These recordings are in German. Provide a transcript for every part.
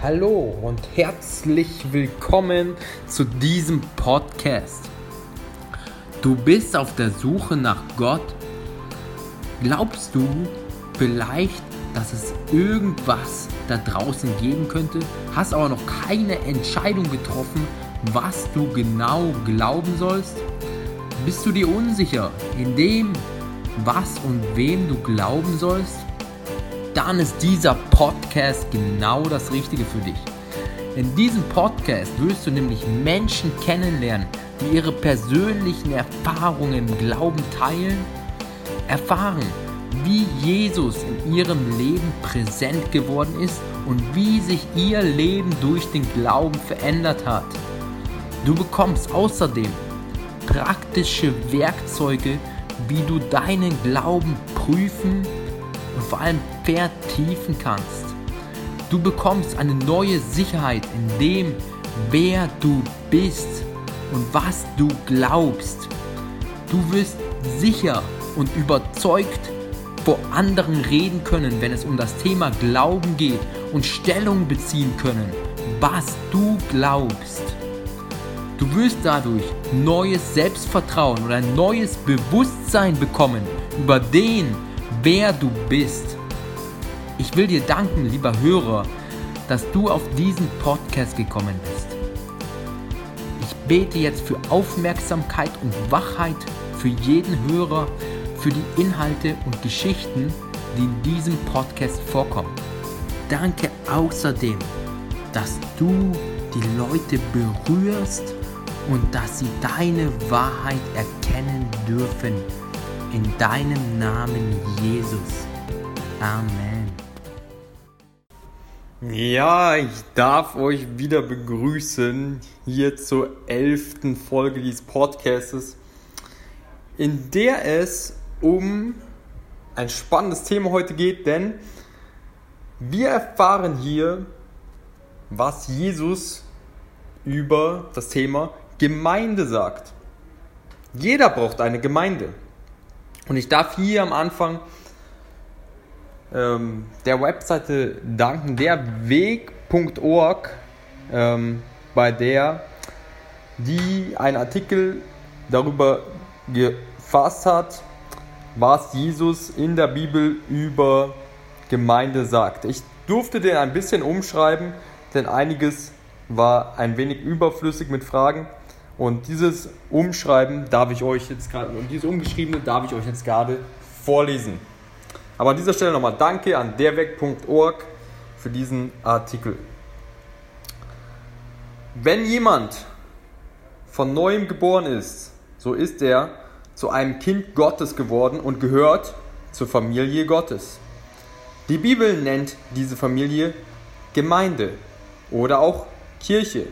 Hallo und herzlich willkommen zu diesem Podcast. Du bist auf der Suche nach Gott. Glaubst du vielleicht, dass es irgendwas da draußen geben könnte, hast aber noch keine Entscheidung getroffen, was du genau glauben sollst? Bist du dir unsicher in dem, was und wem du glauben sollst? Dann ist dieser Podcast genau das Richtige für dich. In diesem Podcast wirst du nämlich Menschen kennenlernen, die ihre persönlichen Erfahrungen im Glauben teilen, erfahren, wie Jesus in ihrem Leben präsent geworden ist und wie sich ihr Leben durch den Glauben verändert hat. Du bekommst außerdem praktische Werkzeuge, wie du deinen Glauben prüfen und vor allem vertiefen kannst. Du bekommst eine neue Sicherheit in dem, wer du bist und was du glaubst. Du wirst sicher und überzeugt vor anderen reden können, wenn es um das Thema Glauben geht und Stellung beziehen können, was du glaubst. Du wirst dadurch neues Selbstvertrauen oder ein neues Bewusstsein bekommen über den, wer du bist. Ich will dir danken, lieber Hörer, dass du auf diesen Podcast gekommen bist. Ich bete jetzt für Aufmerksamkeit und Wachheit für jeden Hörer, für die Inhalte und Geschichten, die in diesem Podcast vorkommen. Danke außerdem, dass du die Leute berührst und dass sie deine Wahrheit erkennen dürfen in deinem Namen Jesus. Amen. Ja, ich darf euch wieder begrüßen hier zur elften Folge dieses Podcasts, in der es um ein spannendes Thema heute geht, denn wir erfahren hier, was Jesus über das Thema Gemeinde sagt. Jeder braucht eine Gemeinde. Und ich darf hier am Anfang ähm, der Webseite danken, der Weg.org, ähm, bei der die einen Artikel darüber gefasst hat, was Jesus in der Bibel über Gemeinde sagt. Ich durfte den ein bisschen umschreiben, denn einiges war ein wenig überflüssig mit Fragen. Und dieses Umschreiben darf ich euch jetzt gerade, und dieses Umgeschriebene darf ich euch jetzt gerade vorlesen. Aber an dieser Stelle nochmal Danke an derweg.org für diesen Artikel. Wenn jemand von neuem geboren ist, so ist er zu einem Kind Gottes geworden und gehört zur Familie Gottes. Die Bibel nennt diese Familie Gemeinde oder auch Kirche.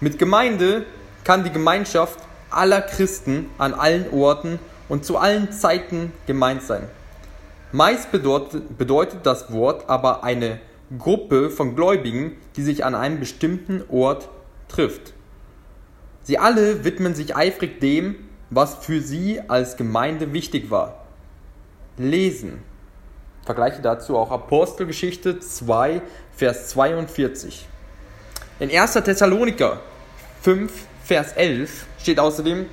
Mit Gemeinde kann die Gemeinschaft aller Christen an allen Orten und zu allen Zeiten gemeint sein. Meist bedeutet, bedeutet das Wort aber eine Gruppe von Gläubigen, die sich an einem bestimmten Ort trifft. Sie alle widmen sich eifrig dem, was für sie als Gemeinde wichtig war. Lesen. Vergleiche dazu auch Apostelgeschichte 2, Vers 42. In 1. Thessaloniker 5, Vers 11 steht außerdem,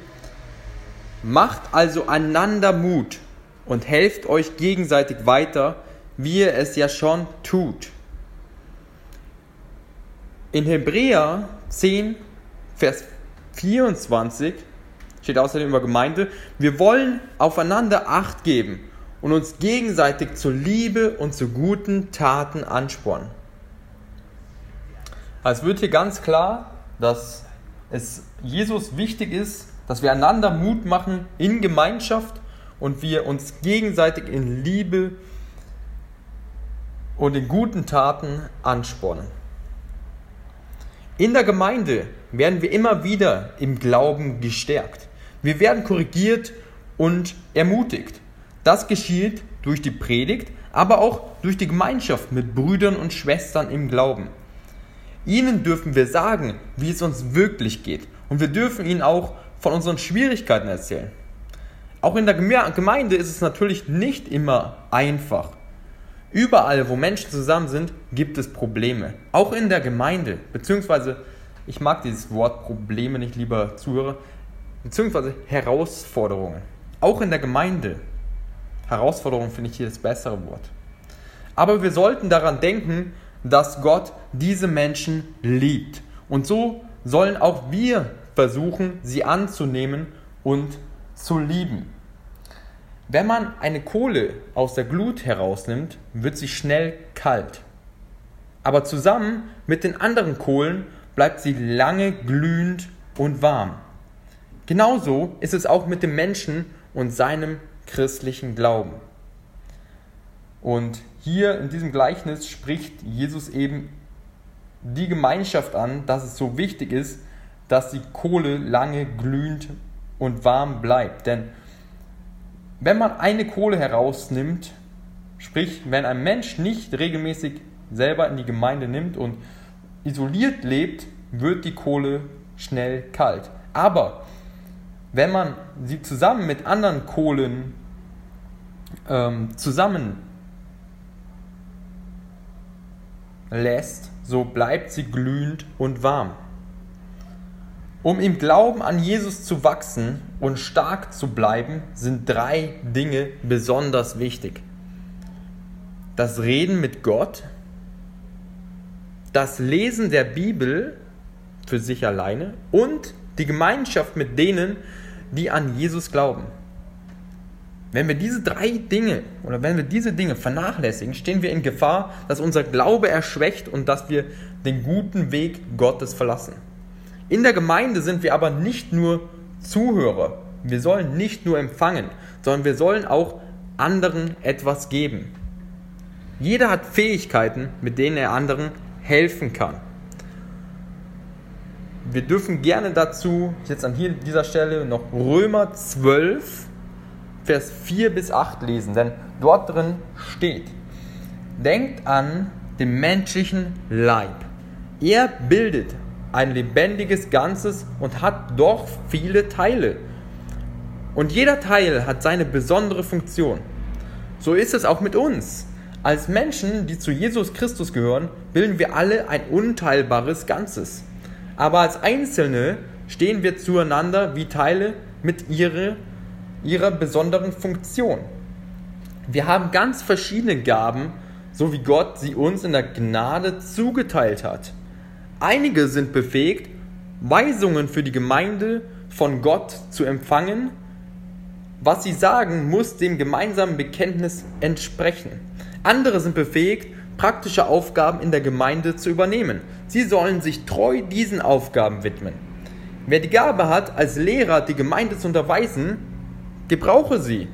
Macht also einander Mut und helft euch gegenseitig weiter, wie ihr es ja schon tut. In Hebräer 10, Vers 24 steht außerdem über Gemeinde, wir wollen aufeinander Acht geben und uns gegenseitig zur Liebe und zu guten Taten anspornen. Also es wird hier ganz klar, dass es Jesus wichtig ist, dass wir einander Mut machen in Gemeinschaft und wir uns gegenseitig in Liebe und in guten Taten anspornen. In der Gemeinde werden wir immer wieder im Glauben gestärkt. Wir werden korrigiert und ermutigt. Das geschieht durch die Predigt, aber auch durch die Gemeinschaft mit Brüdern und Schwestern im Glauben. Ihnen dürfen wir sagen, wie es uns wirklich geht. Und wir dürfen ihnen auch von unseren Schwierigkeiten erzählen. Auch in der Gemeinde ist es natürlich nicht immer einfach. Überall, wo Menschen zusammen sind, gibt es Probleme. Auch in der Gemeinde, beziehungsweise, ich mag dieses Wort Probleme nicht, lieber Zuhörer, beziehungsweise Herausforderungen. Auch in der Gemeinde. Herausforderungen finde ich hier das bessere Wort. Aber wir sollten daran denken, dass Gott diese Menschen liebt. Und so sollen auch wir versuchen, sie anzunehmen und zu lieben. Wenn man eine Kohle aus der Glut herausnimmt, wird sie schnell kalt. Aber zusammen mit den anderen Kohlen bleibt sie lange glühend und warm. Genauso ist es auch mit dem Menschen und seinem christlichen Glauben. Und hier in diesem Gleichnis spricht Jesus eben die Gemeinschaft an, dass es so wichtig ist, dass die Kohle lange glühend und warm bleibt. Denn wenn man eine Kohle herausnimmt, sprich, wenn ein Mensch nicht regelmäßig selber in die Gemeinde nimmt und isoliert lebt, wird die Kohle schnell kalt. Aber wenn man sie zusammen mit anderen Kohlen ähm, zusammen lässt, so bleibt sie glühend und warm. Um im Glauben an Jesus zu wachsen und stark zu bleiben, sind drei Dinge besonders wichtig. Das Reden mit Gott, das Lesen der Bibel für sich alleine und die Gemeinschaft mit denen, die an Jesus glauben. Wenn wir diese drei Dinge oder wenn wir diese Dinge vernachlässigen, stehen wir in Gefahr, dass unser Glaube erschwächt und dass wir den guten Weg Gottes verlassen. In der Gemeinde sind wir aber nicht nur Zuhörer. Wir sollen nicht nur empfangen, sondern wir sollen auch anderen etwas geben. Jeder hat Fähigkeiten, mit denen er anderen helfen kann. Wir dürfen gerne dazu jetzt an dieser Stelle noch Römer 12, Vers 4 bis 8 lesen, denn dort drin steht, denkt an den menschlichen Leib. Er bildet ein lebendiges Ganzes und hat doch viele Teile. Und jeder Teil hat seine besondere Funktion. So ist es auch mit uns. Als Menschen, die zu Jesus Christus gehören, bilden wir alle ein unteilbares Ganzes. Aber als Einzelne stehen wir zueinander wie Teile mit ihrer, ihrer besonderen Funktion. Wir haben ganz verschiedene Gaben, so wie Gott sie uns in der Gnade zugeteilt hat. Einige sind befähigt, Weisungen für die Gemeinde von Gott zu empfangen. Was sie sagen, muss dem gemeinsamen Bekenntnis entsprechen. Andere sind befähigt, praktische Aufgaben in der Gemeinde zu übernehmen. Sie sollen sich treu diesen Aufgaben widmen. Wer die Gabe hat, als Lehrer die Gemeinde zu unterweisen, gebrauche sie.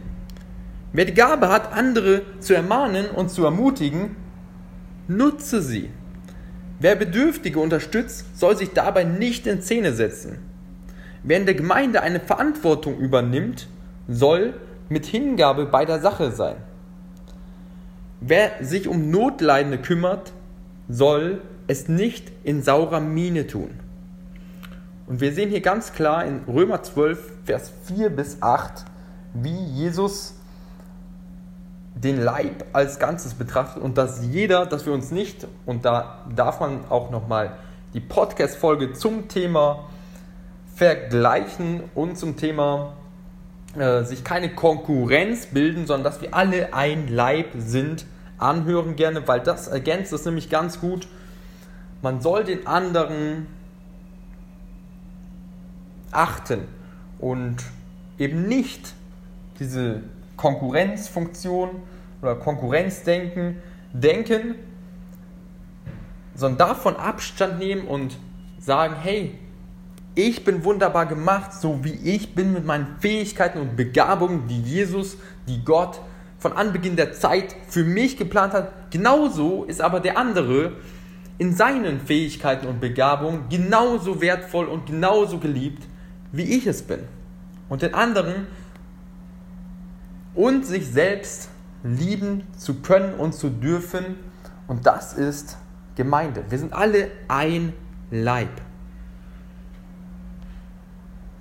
Wer die Gabe hat, andere zu ermahnen und zu ermutigen, nutze sie. Wer Bedürftige unterstützt, soll sich dabei nicht in Szene setzen. Wer in der Gemeinde eine Verantwortung übernimmt, soll mit Hingabe bei der Sache sein. Wer sich um Notleidende kümmert, soll es nicht in saurer Miene tun. Und wir sehen hier ganz klar in Römer 12, Vers 4 bis 8, wie Jesus den Leib als Ganzes betrachtet und dass jeder, dass wir uns nicht, und da darf man auch nochmal die Podcast-Folge zum Thema vergleichen und zum Thema äh, sich keine Konkurrenz bilden, sondern dass wir alle ein Leib sind, anhören gerne, weil das ergänzt es nämlich ganz gut. Man soll den anderen achten und eben nicht diese Konkurrenzfunktion oder Konkurrenzdenken denken, sondern davon Abstand nehmen und sagen, hey, ich bin wunderbar gemacht, so wie ich bin mit meinen Fähigkeiten und Begabungen, die Jesus, die Gott von Anbeginn der Zeit für mich geplant hat. Genauso ist aber der andere in seinen Fähigkeiten und Begabungen genauso wertvoll und genauso geliebt, wie ich es bin. Und den anderen und sich selbst lieben zu können und zu dürfen. Und das ist Gemeinde. Wir sind alle ein Leib.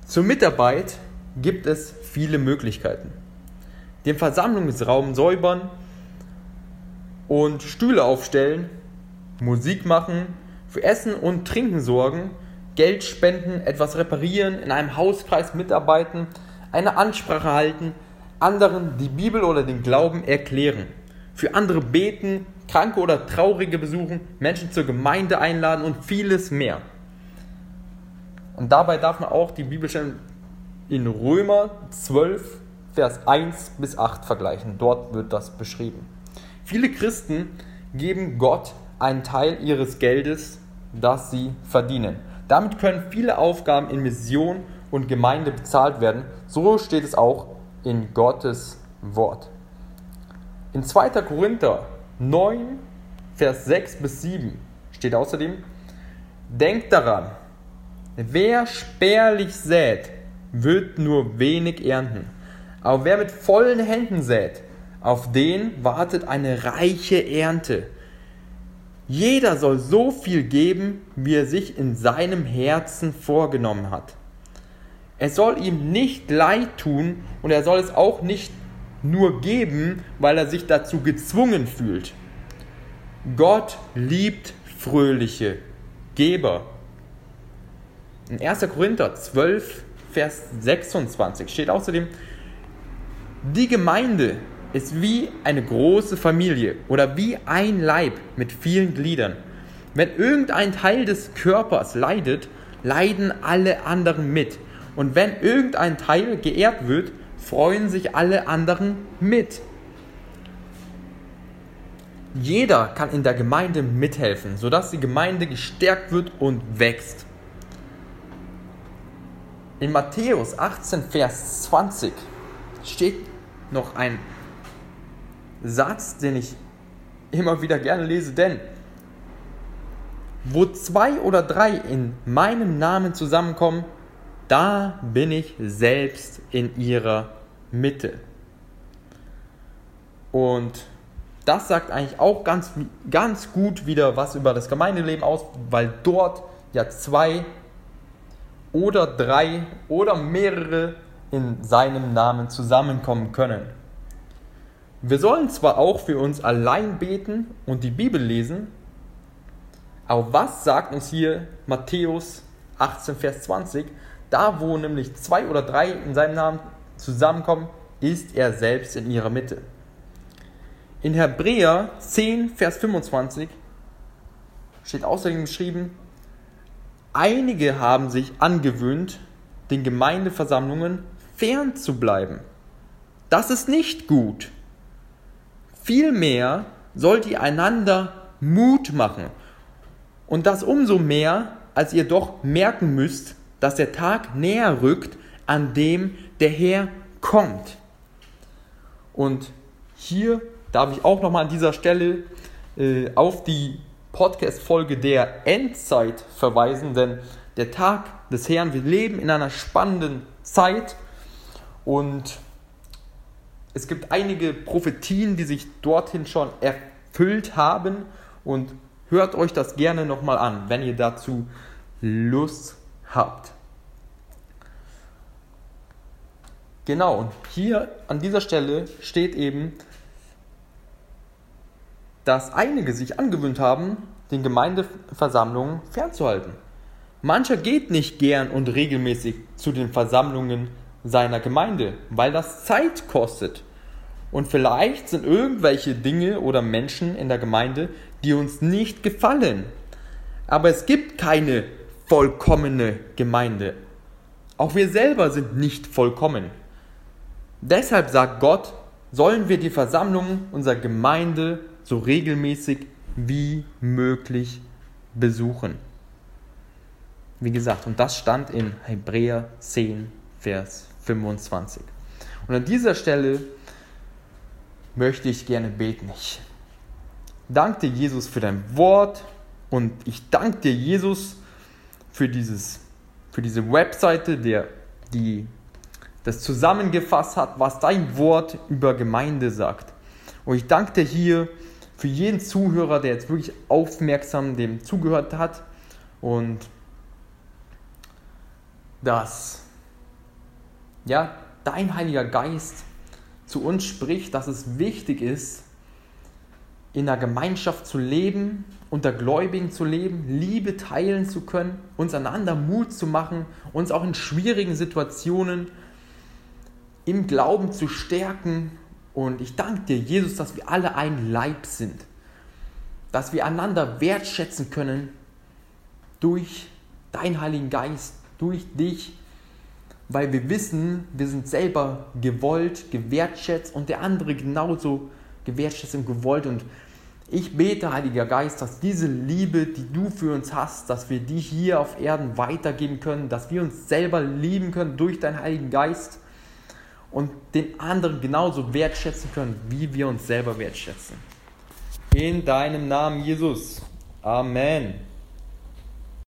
Zur Mitarbeit gibt es viele Möglichkeiten. Den Versammlungsraum säubern und Stühle aufstellen, Musik machen, für Essen und Trinken sorgen, Geld spenden, etwas reparieren, in einem Hauskreis mitarbeiten, eine Ansprache halten, anderen die Bibel oder den Glauben erklären, für andere beten, Kranke oder Traurige besuchen, Menschen zur Gemeinde einladen und vieles mehr. Und dabei darf man auch die Bibelstellen in Römer 12, Vers 1 bis 8 vergleichen. Dort wird das beschrieben. Viele Christen geben Gott einen Teil ihres Geldes, das sie verdienen. Damit können viele Aufgaben in Mission und Gemeinde bezahlt werden. So steht es auch in Gottes Wort. In 2. Korinther 9, Vers 6 bis 7 steht außerdem, denkt daran, wer spärlich sät, wird nur wenig ernten. Aber wer mit vollen Händen sät, auf den wartet eine reiche Ernte. Jeder soll so viel geben, wie er sich in seinem Herzen vorgenommen hat. Es soll ihm nicht leid tun und er soll es auch nicht nur geben, weil er sich dazu gezwungen fühlt. Gott liebt fröhliche Geber. In 1. Korinther 12, Vers 26 steht außerdem, die Gemeinde ist wie eine große Familie oder wie ein Leib mit vielen Gliedern. Wenn irgendein Teil des Körpers leidet, leiden alle anderen mit. Und wenn irgendein Teil geehrt wird, freuen sich alle anderen mit. Jeder kann in der Gemeinde mithelfen, sodass die Gemeinde gestärkt wird und wächst. In Matthäus 18, Vers 20 steht noch ein Satz, den ich immer wieder gerne lese, denn wo zwei oder drei in meinem Namen zusammenkommen, da bin ich selbst in ihrer Mitte. Und das sagt eigentlich auch ganz, ganz gut wieder was über das Gemeindeleben aus, weil dort ja zwei oder drei oder mehrere in seinem Namen zusammenkommen können. Wir sollen zwar auch für uns allein beten und die Bibel lesen, aber was sagt uns hier Matthäus 18, Vers 20? Da, wo nämlich zwei oder drei in seinem Namen zusammenkommen, ist er selbst in ihrer Mitte. In Hebräer 10, Vers 25 steht außerdem geschrieben, einige haben sich angewöhnt, den Gemeindeversammlungen fern zu bleiben. Das ist nicht gut. Vielmehr sollt ihr einander Mut machen. Und das umso mehr, als ihr doch merken müsst, dass der Tag näher rückt, an dem der Herr kommt. Und hier darf ich auch nochmal an dieser Stelle äh, auf die Podcast-Folge der Endzeit verweisen, denn der Tag des Herrn, wir leben in einer spannenden Zeit und es gibt einige Prophetien, die sich dorthin schon erfüllt haben und hört euch das gerne nochmal an, wenn ihr dazu Lust habt. Genau, und hier an dieser Stelle steht eben, dass einige sich angewöhnt haben, den Gemeindeversammlungen fernzuhalten. Mancher geht nicht gern und regelmäßig zu den Versammlungen seiner Gemeinde, weil das Zeit kostet. Und vielleicht sind irgendwelche Dinge oder Menschen in der Gemeinde, die uns nicht gefallen. Aber es gibt keine vollkommene Gemeinde. Auch wir selber sind nicht vollkommen. Deshalb sagt Gott, sollen wir die Versammlungen unserer Gemeinde so regelmäßig wie möglich besuchen. Wie gesagt, und das stand in Hebräer 10, Vers 25. Und an dieser Stelle möchte ich gerne beten. Ich danke dir, Jesus, für dein Wort und ich danke dir, Jesus, für, dieses, für diese Webseite, der, die das zusammengefasst hat, was dein Wort über Gemeinde sagt. Und ich danke dir hier für jeden Zuhörer, der jetzt wirklich aufmerksam dem zugehört hat und dass ja, dein Heiliger Geist zu uns spricht, dass es wichtig ist, in der Gemeinschaft zu leben, unter Gläubigen zu leben, Liebe teilen zu können, uns einander Mut zu machen, uns auch in schwierigen Situationen im Glauben zu stärken. Und ich danke dir, Jesus, dass wir alle ein Leib sind, dass wir einander wertschätzen können durch deinen Heiligen Geist, durch dich, weil wir wissen, wir sind selber gewollt, gewertschätzt und der andere genauso gewertschätzt und gewollt. Und ich bete, Heiliger Geist, dass diese Liebe, die du für uns hast, dass wir die hier auf Erden weitergeben können, dass wir uns selber lieben können durch deinen Heiligen Geist und den anderen genauso wertschätzen können, wie wir uns selber wertschätzen. In deinem Namen, Jesus. Amen.